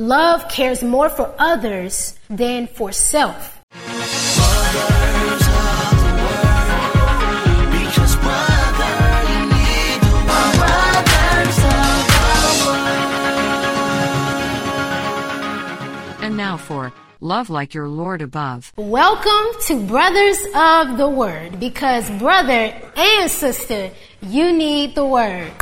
Love cares more for others than for self. And now for Love Like Your Lord Above. Welcome to Brothers of the Word because, brother and sister, you need the Word.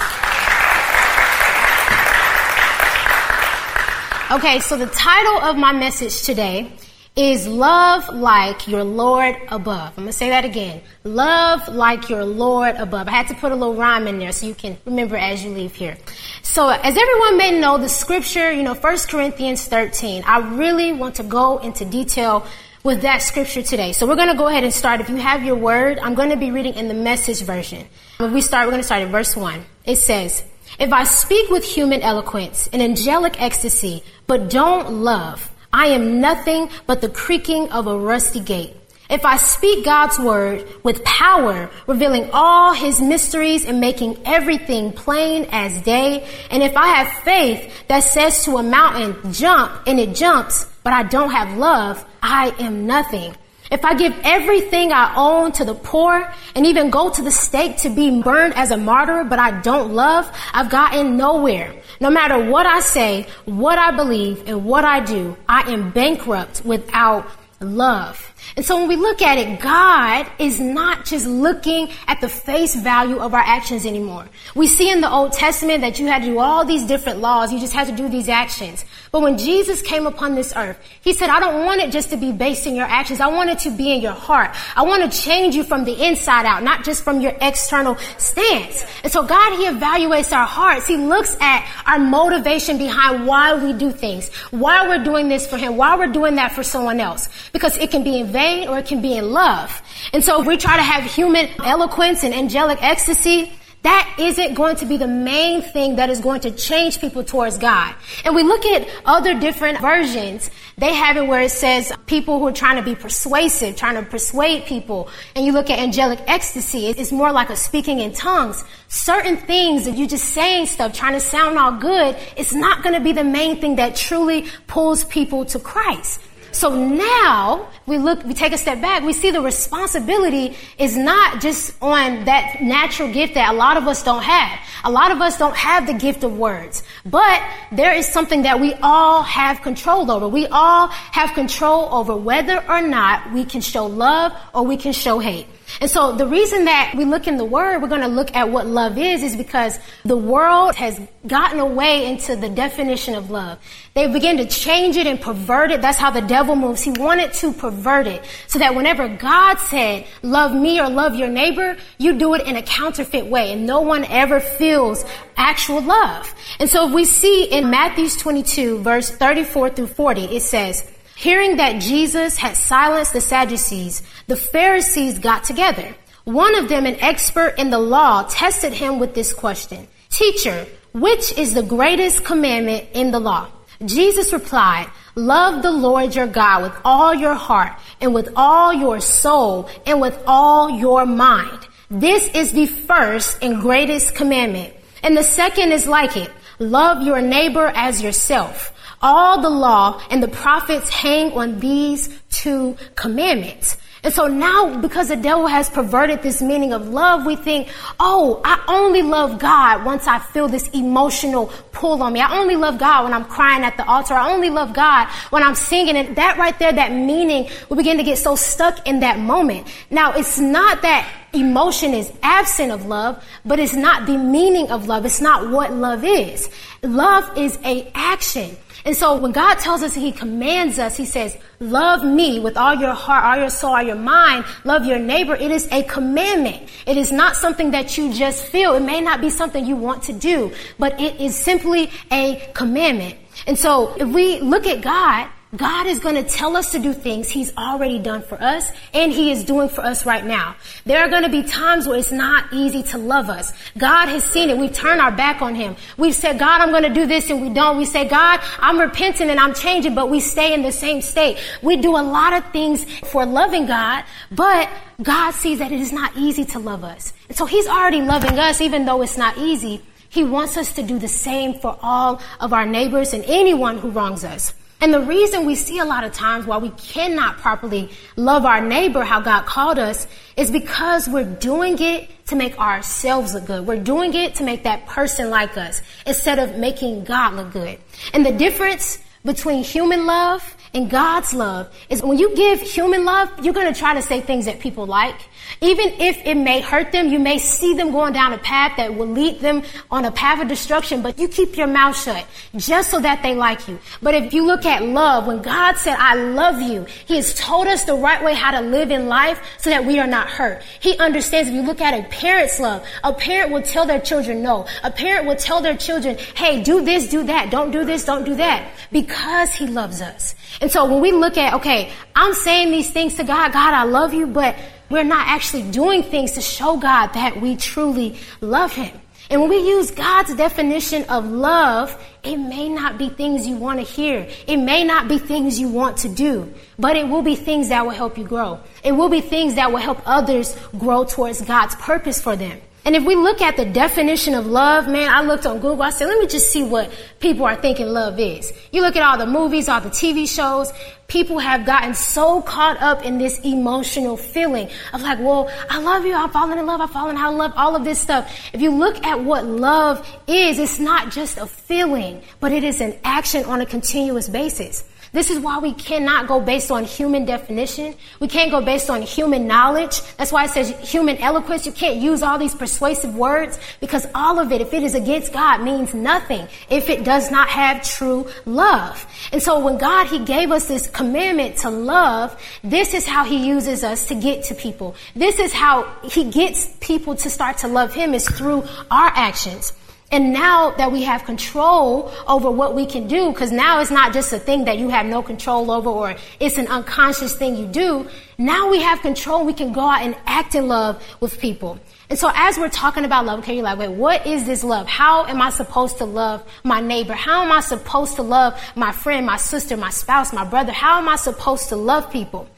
Okay, so the title of my message today is Love Like Your Lord Above. I'm going to say that again. Love Like Your Lord Above. I had to put a little rhyme in there so you can remember as you leave here. So, as everyone may know, the scripture, you know, 1 Corinthians 13, I really want to go into detail with that scripture today. So we're going to go ahead and start. If you have your word, I'm going to be reading in the message version. When we start, we're going to start at verse 1. It says, If I speak with human eloquence and angelic ecstasy, but don't love, I am nothing but the creaking of a rusty gate. If I speak God's word with power, revealing all his mysteries and making everything plain as day, and if I have faith that says to a mountain, jump, and it jumps, but I don't have love, I am nothing. If I give everything I own to the poor and even go to the stake to be burned as a martyr, but I don't love, I've gotten nowhere. No matter what I say, what I believe, and what I do, I am bankrupt without love. And so when we look at it, God is not just looking at the face value of our actions anymore. We see in the Old Testament that you had to do all these different laws. You just had to do these actions. But when Jesus came upon this earth, He said, I don't want it just to be based in your actions. I want it to be in your heart. I want to change you from the inside out, not just from your external stance. And so God, He evaluates our hearts. He looks at our motivation behind why we do things, why we're doing this for Him, why we're doing that for someone else. Because it can be in vain or it can be in love. And so if we try to have human eloquence and angelic ecstasy, that isn't going to be the main thing that is going to change people towards God. And we look at other different versions. They have it where it says people who are trying to be persuasive, trying to persuade people. And you look at angelic ecstasy, it's more like a speaking in tongues. Certain things, if you're just saying stuff, trying to sound all good, it's not going to be the main thing that truly pulls people to Christ. So now we look, we take a step back, we see the responsibility is not just on that natural gift that a lot of us don't have. A lot of us don't have the gift of words, but there is something that we all have control over. We all have control over whether or not we can show love or we can show hate. And so the reason that we look in the word, we're going to look at what love is, is because the world has gotten away into the definition of love. They begin to change it and pervert it. That's how the devil moves. He wanted to pervert it so that whenever God said, love me or love your neighbor, you do it in a counterfeit way and no one ever feels actual love. And so if we see in Matthew 22 verse 34 through 40, it says, Hearing that Jesus had silenced the Sadducees, the Pharisees got together. One of them, an expert in the law, tested him with this question. Teacher, which is the greatest commandment in the law? Jesus replied, love the Lord your God with all your heart and with all your soul and with all your mind. This is the first and greatest commandment. And the second is like it. Love your neighbor as yourself. All the law and the prophets hang on these two commandments. And so now, because the devil has perverted this meaning of love, we think, oh, I only love God once I feel this emotional pull on me. I only love God when I'm crying at the altar. I only love God when I'm singing. And that right there, that meaning, we begin to get so stuck in that moment. Now, it's not that emotion is absent of love, but it's not the meaning of love. It's not what love is. Love is a action. And so when God tells us, He commands us, He says, love me with all your heart, all your soul, all your mind, love your neighbor. It is a commandment. It is not something that you just feel. It may not be something you want to do, but it is simply a commandment. And so if we look at God, God is going to tell us to do things He's already done for us and He is doing for us right now. There are going to be times where it's not easy to love us. God has seen it. We turn our back on Him. We've said, God, I'm going to do this and we don't. We say, God, I'm repenting and I'm changing, but we stay in the same state. We do a lot of things for loving God, but God sees that it is not easy to love us. And so He's already loving us even though it's not easy. He wants us to do the same for all of our neighbors and anyone who wrongs us. And the reason we see a lot of times why we cannot properly love our neighbor how God called us is because we're doing it to make ourselves look good. We're doing it to make that person like us instead of making God look good. And the difference between human love and God's love is when you give human love, you're going to try to say things that people like. Even if it may hurt them, you may see them going down a path that will lead them on a path of destruction, but you keep your mouth shut just so that they like you. But if you look at love, when God said, I love you, He has told us the right way how to live in life so that we are not hurt. He understands if you look at a parent's love, a parent will tell their children no. A parent will tell their children, hey, do this, do that. Don't do this, don't do that. Because He loves us. And so when we look at, okay, I'm saying these things to God, God, I love you, but we're not actually doing things to show God that we truly love Him. And when we use God's definition of love, it may not be things you want to hear. It may not be things you want to do, but it will be things that will help you grow. It will be things that will help others grow towards God's purpose for them. And if we look at the definition of love, man, I looked on Google. I said, let me just see what people are thinking love is. You look at all the movies, all the TV shows, people have gotten so caught up in this emotional feeling of like, well, I love you. I'm falling in love. I'm falling out of love. All of this stuff. If you look at what love is, it's not just a feeling, but it is an action on a continuous basis. This is why we cannot go based on human definition. We can't go based on human knowledge. That's why it says human eloquence. You can't use all these persuasive words because all of it, if it is against God, means nothing if it does not have true love. And so when God, He gave us this commandment to love, this is how He uses us to get to people. This is how He gets people to start to love Him is through our actions. And now that we have control over what we can do, because now it's not just a thing that you have no control over or it's an unconscious thing you do. Now we have control. We can go out and act in love with people. And so as we're talking about love, okay, you're like, wait, what is this love? How am I supposed to love my neighbor? How am I supposed to love my friend, my sister, my spouse, my brother? How am I supposed to love people?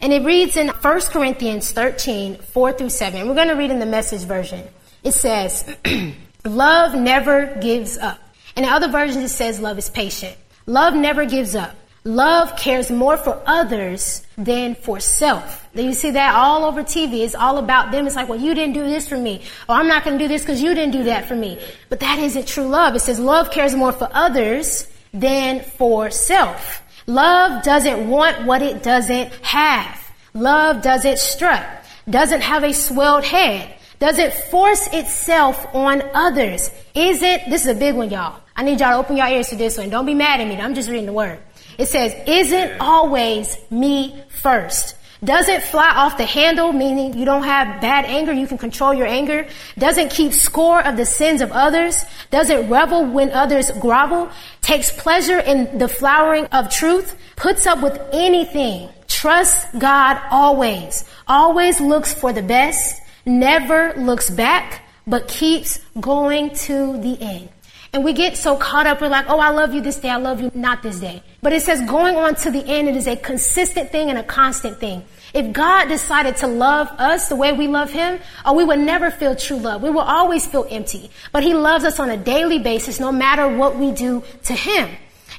And it reads in 1 Corinthians 13, 4 through 7. We're going to read in the message version. It says, Love never gives up. and In other versions, it says love is patient. Love never gives up. Love cares more for others than for self. You see that all over TV. It's all about them. It's like, well, you didn't do this for me. Or I'm not going to do this because you didn't do that for me. But that isn't true love. It says love cares more for others than for self. Love doesn't want what it doesn't have. Love doesn't strut. Doesn't have a swelled head does it force itself on others? Is it, this is a big one, y'all. I need y'all to open your ears to this one. Don't be mad at me. I'm just reading the word. It says, isn't always me first. Does it fly off the handle, meaning you don't have bad anger, you can control your anger? Doesn't keep score of the sins of others? Doesn't revel when others grovel? Takes pleasure in the flowering of truth? Puts up with anything? Trusts God always. Always looks for the best never looks back, but keeps going to the end. And we get so caught up, we're like, oh, I love you this day, I love you not this day. But it says going on to the end, it is a consistent thing and a constant thing. If God decided to love us the way we love Him, oh, we would never feel true love. We will always feel empty. But He loves us on a daily basis, no matter what we do to Him.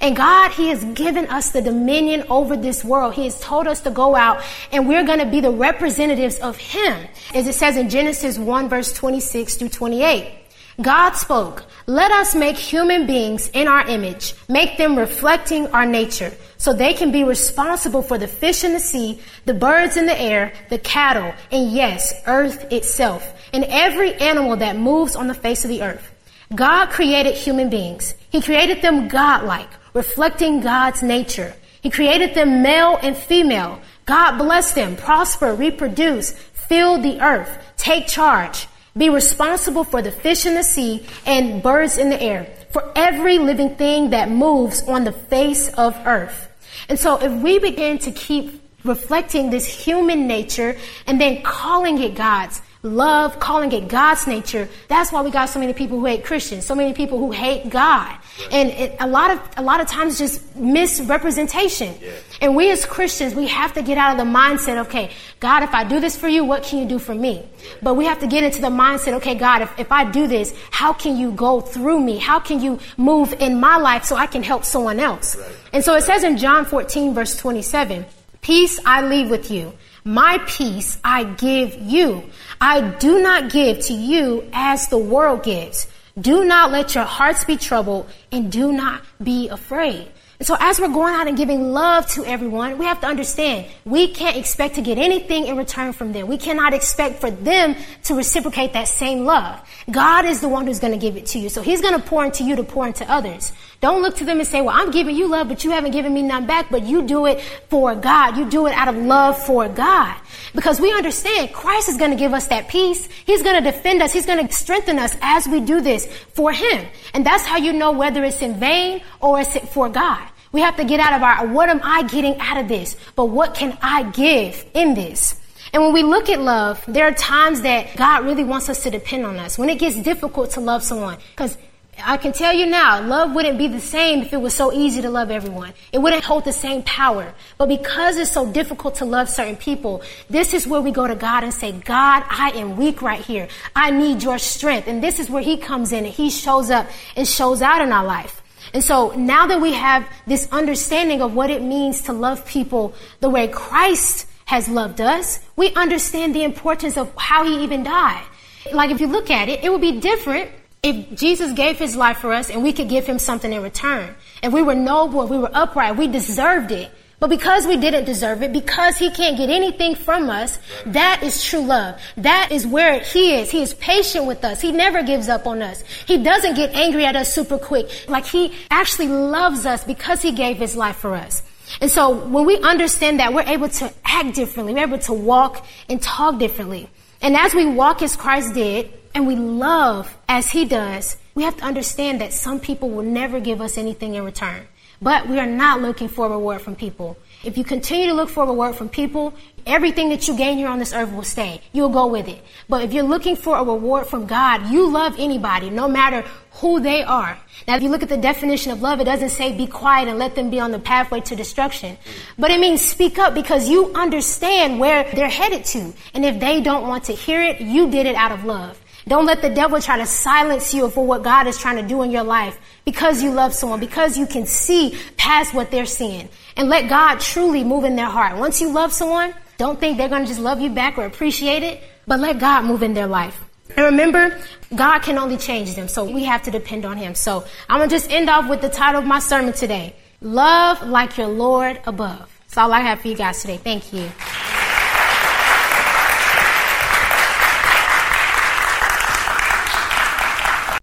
And God, He has given us the dominion over this world. He has told us to go out and we're going to be the representatives of Him. As it says in Genesis 1 verse 26 through 28. God spoke, let us make human beings in our image, make them reflecting our nature, so they can be responsible for the fish in the sea, the birds in the air, the cattle, and yes, earth itself, and every animal that moves on the face of the earth. God created human beings. He created them godlike, reflecting God's nature. He created them male and female. God blessed them, prosper, reproduce, fill the earth, take charge, be responsible for the fish in the sea and birds in the air, for every living thing that moves on the face of earth. And so if we begin to keep reflecting this human nature and then calling it God's, love, calling it God's nature. That's why we got so many people who hate Christians, so many people who hate God. And it, a lot of, a lot of times just misrepresentation. Yeah. And we as Christians, we have to get out of the mindset, okay, God, if I do this for you, what can you do for me? But we have to get into the mindset, okay, God, if, if I do this, how can you go through me? How can you move in my life so I can help someone else? Right. And so it says in John 14 verse 27, peace I leave with you. My peace I give you. I do not give to you as the world gives. Do not let your hearts be troubled and do not be afraid. So as we're going out and giving love to everyone, we have to understand we can't expect to get anything in return from them. We cannot expect for them to reciprocate that same love. God is the one who's going to give it to you. So he's going to pour into you to pour into others. Don't look to them and say, well, I'm giving you love, but you haven't given me none back, but you do it for God. You do it out of love for God. Because we understand Christ is going to give us that peace. He's going to defend us. He's going to strengthen us as we do this for Him. And that's how you know whether it's in vain or it's for God. We have to get out of our, what am I getting out of this? But what can I give in this? And when we look at love, there are times that God really wants us to depend on us. When it gets difficult to love someone, because I can tell you now, love wouldn't be the same if it was so easy to love everyone. It wouldn't hold the same power. But because it's so difficult to love certain people, this is where we go to God and say, God, I am weak right here. I need your strength. And this is where He comes in and He shows up and shows out in our life. And so now that we have this understanding of what it means to love people the way Christ has loved us, we understand the importance of how He even died. Like if you look at it, it would be different if Jesus gave his life for us and we could give him something in return, if we were noble, if we were upright, we deserved it. But because we didn't deserve it, because he can't get anything from us, that is true love. That is where he is. He is patient with us. He never gives up on us. He doesn't get angry at us super quick. Like he actually loves us because he gave his life for us. And so when we understand that, we're able to act differently. We're able to walk and talk differently. And as we walk as Christ did, and we love as He does, we have to understand that some people will never give us anything in return. But we are not looking for reward from people. If you continue to look for reward from people, everything that you gain here on this earth will stay. You'll go with it. But if you're looking for a reward from God, you love anybody, no matter who they are. Now, if you look at the definition of love, it doesn't say be quiet and let them be on the pathway to destruction. But it means speak up because you understand where they're headed to. And if they don't want to hear it, you did it out of love. Don't let the devil try to silence you for what God is trying to do in your life because you love someone, because you can see past what they're seeing. And let God truly move in their heart. Once you love someone, don't think they're going to just love you back or appreciate it, but let God move in their life. And remember, God can only change them, so we have to depend on Him. So I'm going to just end off with the title of my sermon today. Love like your Lord above. That's all I have for you guys today. Thank you.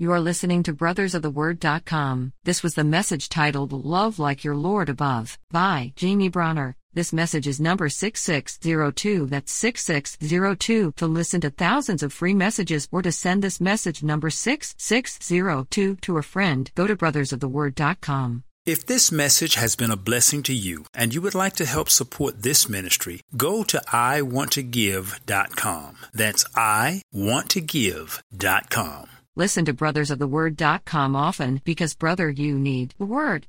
You are listening to brothersoftheword.com. This was the message titled Love Like Your Lord Above by Jamie Bronner. This message is number 6602. That's 6602. To listen to thousands of free messages or to send this message number 6602 to a friend, go to brothersoftheword.com. If this message has been a blessing to you and you would like to help support this ministry, go to iwanttogive.com. That's iwanttogive.com. Listen to brothersoftheword.com often because, brother, you need the word.